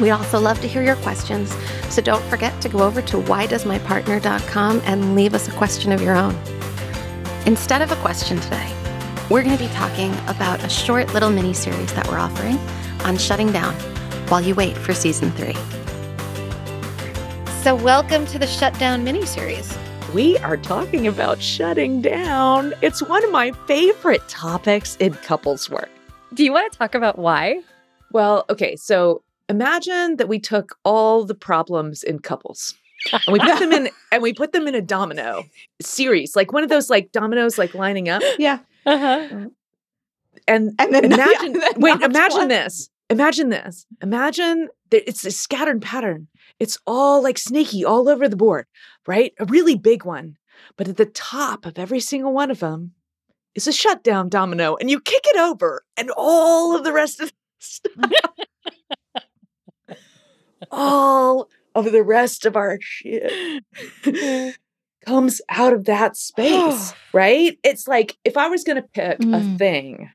We also love to hear your questions, so don't forget to go over to whydoesmypartner.com and leave us a question of your own. Instead of a question today, we're going to be talking about a short little mini series that we're offering on shutting down while you wait for season three. So, welcome to the Shutdown mini series. We are talking about shutting down. It's one of my favorite topics in couples work. Do you want to talk about why? Well, okay, so imagine that we took all the problems in couples and we put them in and we put them in a domino series, like one of those like dominoes like lining up. Yeah. Uh-huh. And, And then imagine yeah, then wait, imagine one. this. Imagine this. Imagine that it's a scattered pattern. It's all like snaky all over the board, right? A really big one. But at the top of every single one of them is a shutdown domino, and you kick it over, and all of the rest of all of the rest of our shit comes out of that space, right? It's like if I was going to pick a Mm. thing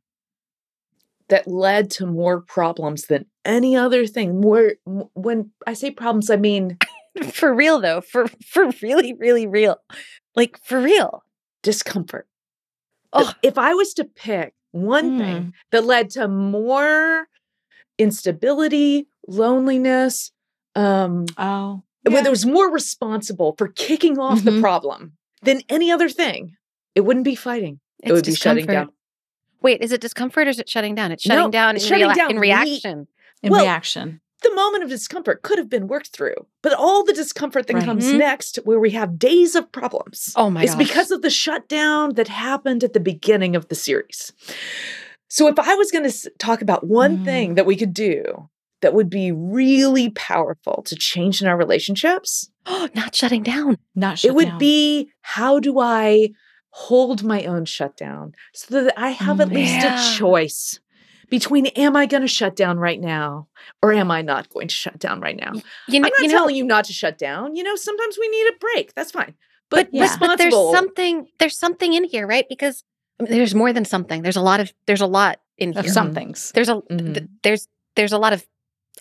that led to more problems than any other thing, more m- when I say problems, I mean For real, though, for, for really, really real. Like, for real. discomfort. Oh. If I was to pick one thing that led to more instability, loneliness, um, Oh. where there was more responsible for kicking off the Mhm. problem than any other thing, it wouldn't be fighting. It's it would be shutting discomfort. down. Wait, is it discomfort or is it shutting down? It's shutting No, down, it's in, shutting down in re- reaction. In Well, reaction. The moment of discomfort could have been worked through, but all the discomfort that Right. comes Mhm. next, where we have days of problems, Oh my is gosh. because of the shutdown that happened at the beginning of the series. So, if I was going to talk about one Mm. thing that we could do that would be really powerful to change in our relationships, Not shutting down. Not shut it would down. be how do I hold my own shutdown so that I have at least a choice between am I going to shut down right now or am I not going to shut down right now? You know, I'm not you know, telling you not to shut down. You know, sometimes we need a break. That's fine. But, but, but, but there's something there's something in here, right? Because there's more than something. There's a lot of there's a lot in of here. some things. There's a Mhm. th- there's there's a lot of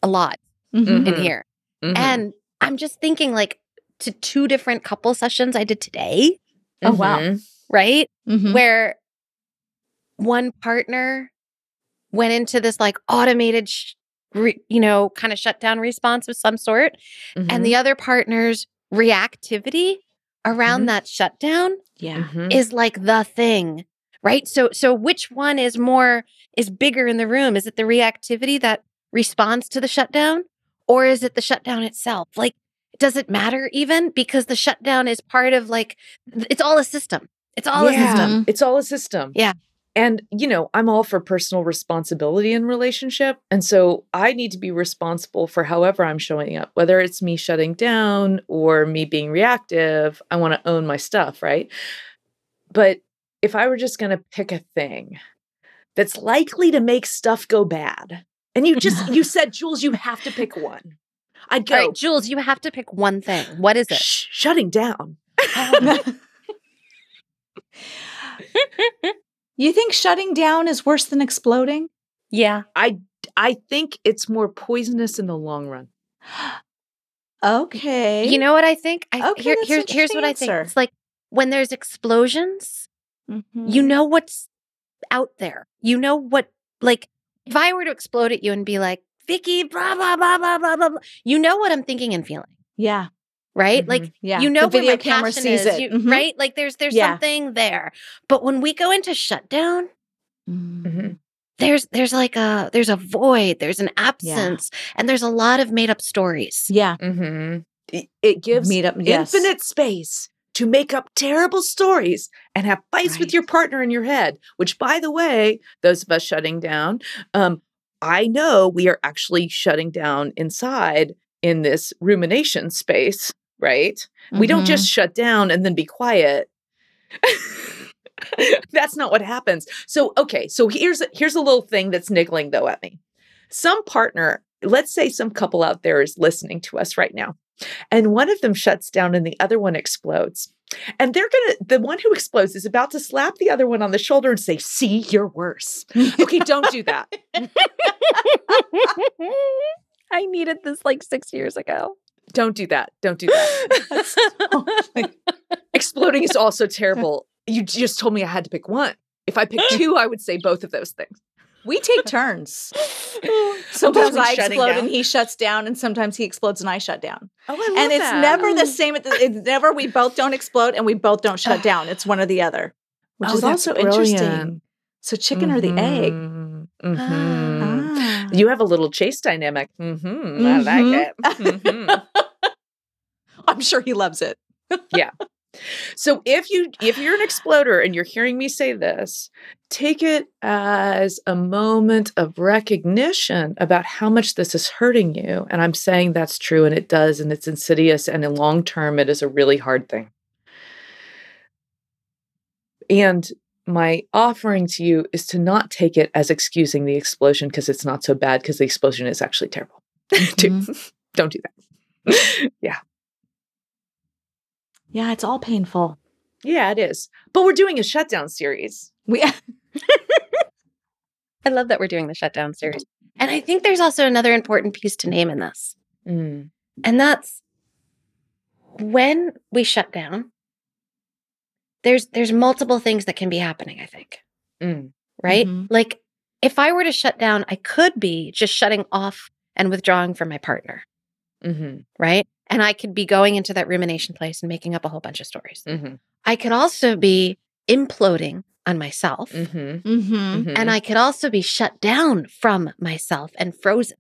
a lot Mhm. in Mhm. here. Mhm. And I'm just thinking like to two different couple sessions I did today, Oh, wow. Mhm. right? Mhm. Where one partner went into this like automated sh- re- you know, kind of shutdown response of some sort and the other partner's reactivity around Mhm. that shutdown Yeah. Is like the thing right so so which one is more is bigger in the room is it the reactivity that responds to the shutdown or is it the shutdown itself like does it matter even because the shutdown is part of like it's all a system it's all a system mm-hmm. It's all a system. Yeah. And, you know, I'm all for personal responsibility in relationship. And so I need to be responsible for however I'm showing up, whether it's me shutting down or me being reactive. I want to own my stuff, right? But if I were just going to pick a thing that's likely to make stuff go bad, and you just, you said, Jules, you have to pick one. I'd All go right, Jules, you have to pick one thing. What is it? "Shh, shutting down. you think shutting down is worse than exploding? yeah. I I think it's more poisonous in the long run. Okay. You know what I think? I, Okay, here- that's an here's here's what I think. It's like when there's explosions, Mhm. you know what's out there. You know what like if I were to explode at you and be like, Vicky, blah blah blah blah blah blah, blah," you know what I'm thinking and feeling, yeah. right? Mhm. Like Yeah. you know the video where my camera passion sees is, it. you- Mhm. right? Like there's there's Yeah. something there. But when we go into shutdown, Mhm. there's there's like a there's a void, there's an absence, and there's a lot of made up stories. Yeah. Mm-hmm. It, it gives Meet up. Yes. infinite space to make up terrible stories and have fights with your partner in your head. Which, by the way, those of us shutting down, um, I know we are actually shutting down inside in this rumination space. Right? We don't just shut down and then be quiet. that's not what happens. So okay, so here's here's a little thing that's niggling though at me. Some partner, let's say some couple out there is listening to us right now. And one of them shuts down and the other one explodes. And they're going to the one who explodes is about to slap the other one on the shoulder and say, "See, you're worse." Okay, don't do that. I needed this like six years ago. Don't do that. Don't do that. Exploding is also terrible. You just told me I had to pick one. If I picked two, I would say both of those things. We take turns. Sometimes Both I explode down. and he shuts down, and sometimes he explodes and I shut down. Oh, I love and it's that. never the same. It's never we both don't explode and we both don't shut down. It's one or the other, which Oh, is that's also interesting. So chicken or the egg? Mhm, Ah. mhm. Ah. You have a little chase dynamic. hmm I like it. Mhm. I'm sure he loves it. So if you if you're an exploder and you're hearing me say this, take it as a moment of recognition about how much this is hurting you. And I'm saying that's true and it does and it's insidious and in long term it is a really hard thing. And my offering to you is to not take it as excusing the explosion because it's not so bad because the explosion is actually terrible. Too. Mm-hmm. Don't do that. yeah. Yeah, it's all painful. Yeah, it is. But we're doing a shutdown series. We I love that we're doing the shutdown series. And I think there's also another important piece to name in this. Mm. And that's when we shut down, there's there's multiple things that can be happening, I think. Mm. Right? Mhm. Like if I were to shut down, I could be just shutting off and withdrawing from my partner, Mm-hmm. right? And I could be going into that rumination place and making up a whole bunch of stories. Mm-hmm. I could also be imploding on myself. Mm-hmm. Mm-hmm. And I could also be shut down from myself and frozen.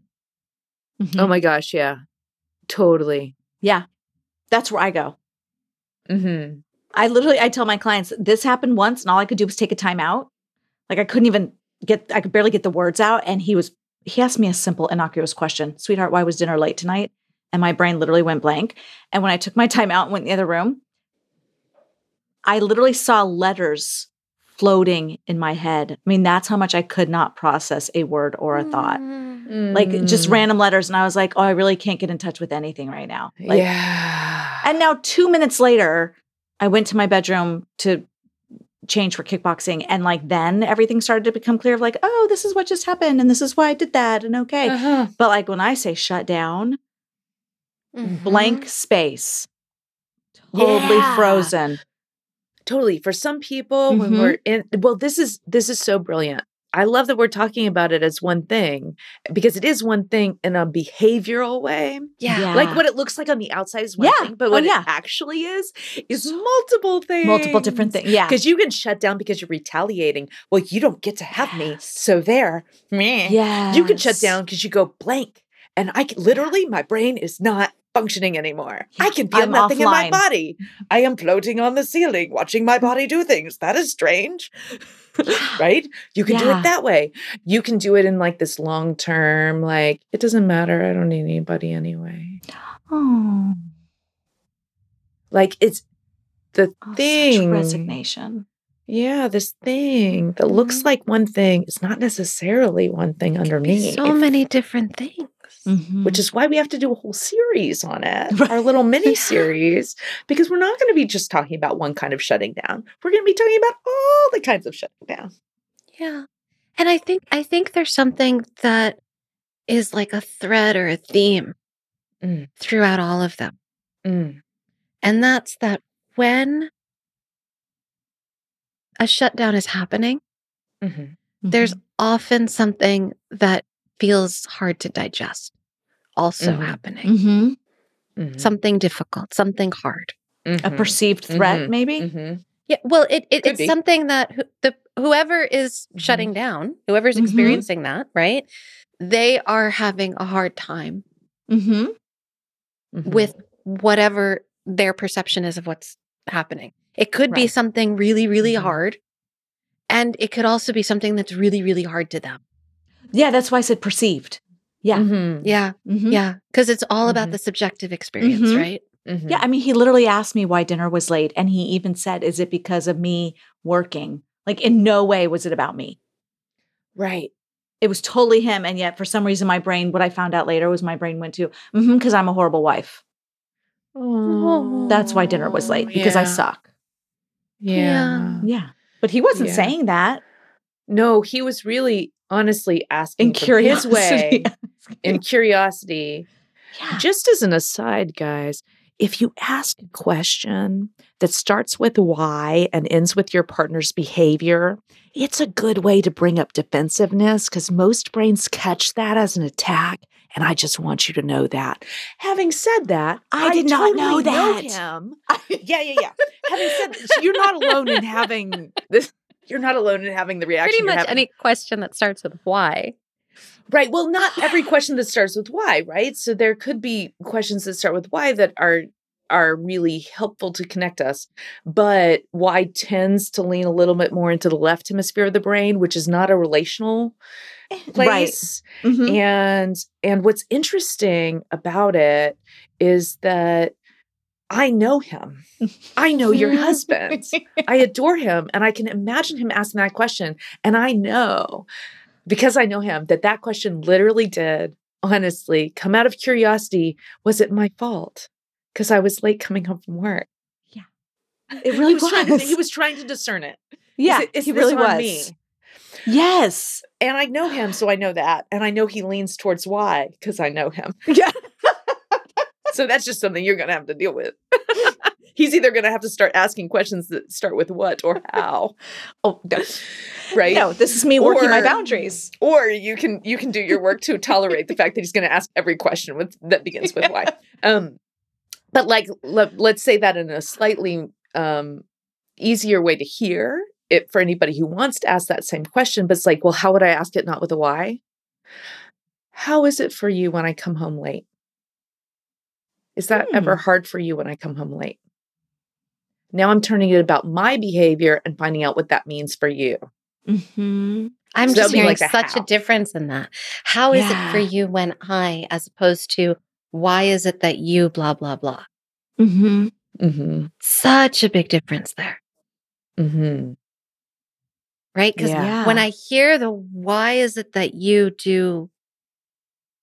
oh my gosh, yeah. Totally. yeah, that's where I go. Mm-hmm. I literally I tell my clients this happened once and all I could do was take a time out. Like I couldn't even get I could barely get the words out and he was he asked me a simple innocuous question. Sweetheart, why was dinner late tonight? And my brain literally went blank. And when I took my time out and went in the other room, I literally saw letters floating in my head. I mean, that's how much I could not process a word or a thought. Mm. Like just Mm. random letters and I was like, "Oh, I really can't get in touch with anything right now." Like, yeah. and now, two minutes later, I went to my bedroom to change for kickboxing. And like then everything started to become clear of like, oh, this is what just happened. And this is why I did that. And okay. Uh-huh. But like when I say shut down, Mhm. blank space, totally Yeah. frozen. Totally. For some people, when Mhm. we're in well, this is this is so brilliant. I love that we're talking about it as one thing because it is one thing in a behavioral way. Yeah. Yeah. Like what it looks like on the outside is one Yeah. thing, but Oh, what yeah. it actually is is multiple things. Multiple different things. Yeah. Because you can shut down because you're retaliating. Well, you don't get to have me. So there. Meh. Yeah. You can shut down because you go blank. And I can literally, my brain is not functioning anymore. I can feel I'm nothing in my body. I am floating on the ceiling, watching my body do things. That is strange. right? You can do it that way. You can do it in like this long term, like, it doesn't matter. I don't need anybody anyway. Oh, Like it's the oh, thing. Resignation. Yeah, this thing that looks Mhm. like one thing is not necessarily one thing underneath. So many different things. Mhm. which is why we have to do a whole series on it, Right. our little mini series, because we're not going to be just talking about one kind of shutting down. We're going to be talking about all the kinds of shutting down. Yeah. And I think I think there's something that is like a thread or a theme Mm. throughout all of them. Mm. And that's that when a shutdown is happening, Mhm. there's Mhm. often something that feels hard to digest also Mhm. happening. Mhm. Mhm. Something difficult, something hard. a Mhm. perceived threat, Mhm. maybe. Yeah, well, it, it it's be. something that who, the whoever is shutting down, whoever's experiencing that, right? They are having a hard time Mm-hmm. With whatever their perception is of what's happening. It could be something really, really hard, and it could also be something that's really, really hard to them. Yeah, that's why I said perceived. Yeah. Mhm. Yeah, Mhm. yeah, because it's all about Mhm. the subjective experience, Mhm. right? Mhm. Yeah, I mean, he literally asked me why dinner was late. And he even said, Is it because of me working? Like, in no way was it about me. Right. It was totally him. And yet, for some reason, my brain, what I found out later was my brain went to, because I'm a horrible wife. That's why dinner was late because I suck. Yeah. Yeah. But he wasn't Yeah. saying that No, he was really honestly asking in curiosity. his way in curiosity. yeah. Just as an aside, guys, if you ask a question that starts with why and ends with your partner's behavior, it's a good way to bring up defensiveness because most brains catch that as an attack. And I just want you to know that. Having said that, I did not know totally that. him. yeah, yeah, yeah. Having said that, you're not alone in having this. You're not alone in having the reaction. Pretty much having. any question that starts with why. Right. Well, not every question that starts with why, right? So there could be questions that start with why that are are really helpful to connect us. But why tends to lean a little bit more into the left hemisphere of the brain, which is not a relational Right. place. Mhm. And and what's interesting about it is that I know him. I know your husband. I adore him and I can imagine him asking that question and I know because I know him that that question literally did honestly come out of curiosity was it my fault because I was late coming home from work. Yeah. It really he was, Trying to, he was trying to discern it. yeah, it- is he really was. me? Yes. And I know him, so I know that. And I know he leans towards why because I know him. Yeah. So that's just something you're going to have to deal with. He's either going to have to start asking questions that start with what or how, Oh, no. right? No, this is me working my boundaries. Or you can you can do your work to tolerate the fact that he's going to ask every question with that begins with why. Um, but like let, let's say that in a slightly um, easier way to hear it for anybody who wants to ask that same question. But it's like, well, how would I ask it not with a why? How is it for you when I come home late? Is that ever hard for you when I come home late? Now I'm turning it about my behavior and finding out what that means for you. Mm-hmm. I'm So just hearing like the such how. a difference in that. How is it for you when I, as opposed to why is it that you blah blah blah? Mm-hmm. Mm-hmm. Such a big difference there, Mm-hmm. right? Because Yeah. when I hear the why is it that you do,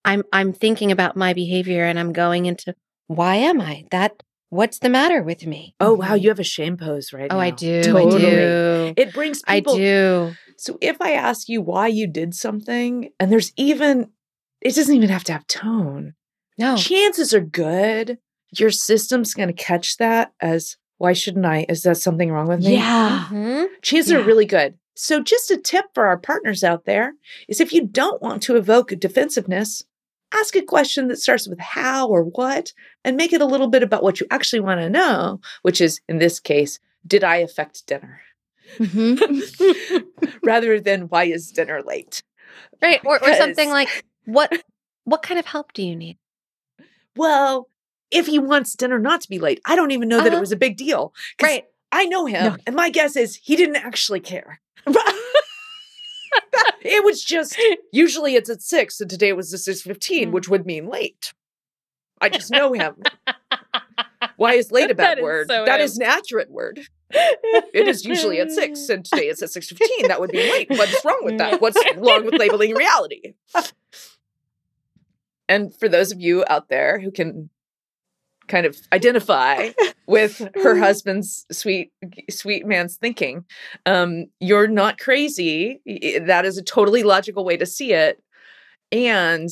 I'm I'm thinking about my behavior and I'm going into why am I that? What's the matter with me? Oh wow, you have a shame pose right Oh, I do. Totally. I do. It brings people I do. So if I ask you why you did something, and there's even, it doesn't even have to have tone. No. Chances are good your system's going to catch that as why shouldn't I? Is that something wrong with me? Yeah. Mhm. Chances are really good. So just a tip for our partners out there is if you don't want to evoke defensiveness, ask a question that starts with how or what and make it a little bit about what you actually want to know, which is in this case, did I affect dinner? Mhm. Rather than why is dinner late? right. Or, or something like what what kind of help do you need? Well, if he wants dinner not to be late, I don't even know that it Uh-huh. was a big deal. Right. I know him, No. and my guess is he didn't actually care. it was just usually it's at six, and today it was at six fifteen, Mm. which would mean late. I just know him. Why is late a bad That is word? so That is an accurate word. It is usually at six, and today it's at six fifteen. That would be late. What's wrong with that? What's wrong with labeling reality? and for those of you out there who can kind of identify with her husband's sweet sweet man's thinking. Um you're not crazy. That is a totally logical way to see it. And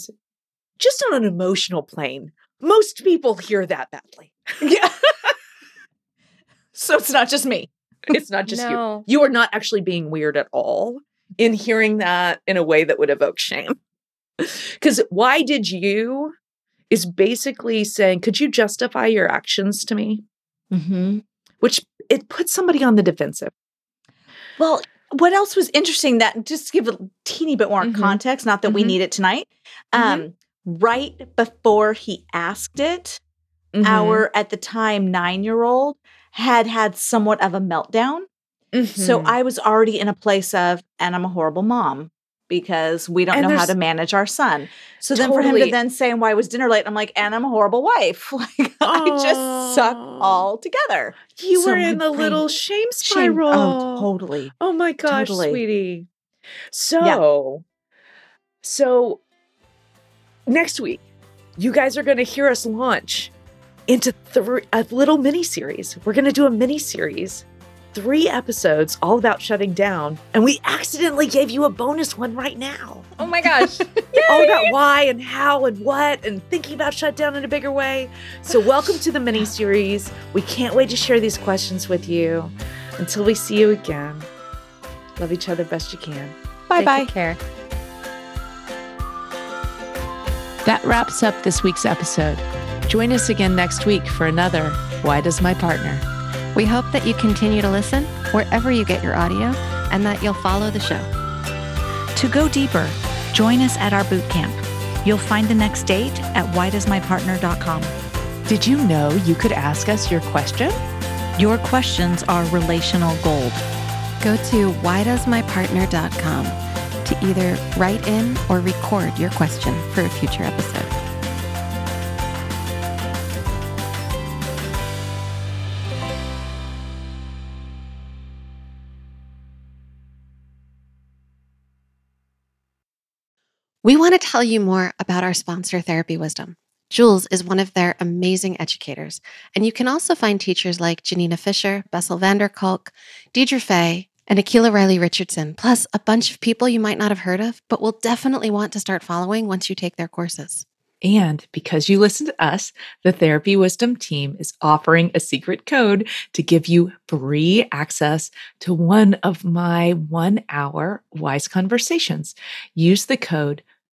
just on an emotional plane most people hear that badly. Yeah. so it's not just me. it's not just you. You are not actually being weird at all in hearing that in a way that would evoke shame. Because why did you is basically saying could you justify your actions to me Mm-hmm. which it puts somebody on the defensive. Well, what else was interesting that just to give a teeny bit more Mhm. context, not that we Mhm. need it tonight. Mhm. Um, right before he asked it, Mm-hmm. our at the time nine year old had had somewhat of a meltdown. So Mhm. I was already in a place of, and I'm a horrible mom because we don't And know how to manage our son. So then for him to then say, why was dinner late? I'm like, and I'm a horrible wife. Like I just suck Oh. all together. you so were in the brain- little shame Shame- oh, spiral. Oh, totally. Oh my gosh, Totally. sweetie. So, so next week, you guys are going to hear us launch into thr a little mini series. We're going to do a mini series, three episodes, all about shutting down. And we accidentally gave you a bonus one right now. Oh my gosh. all about why and how and what and thinking about shutdown in a bigger way. So, welcome to the mini series. We can't wait to share these questions with you. Until we see you again, love each other best you can. Bye bye. Take care. That wraps up this week's episode. Join us again next week for another Why Does My Partner? We hope that you continue to listen wherever you get your audio and that you'll follow the show. To go deeper, join us at our boot camp. You'll find the next date at whydoesmypartner.com. Did you know you could ask us your question? Your questions are relational gold. Go to whydoesmypartner.com to either write in or record your question for a future episode. We want to tell you more about our sponsor, Therapy Wisdom. Jules is one of their amazing educators, and you can also find teachers like Janina Fisher, Bessel van der Kolk, Deirdre Fay, and Akila Riley Richardson, plus a bunch of people you might not have heard of, but will definitely want to start following once you take their courses. And because you listen to us, the Therapy Wisdom team is offering a secret code to give you free access to one of my one hour wise conversations. Use the code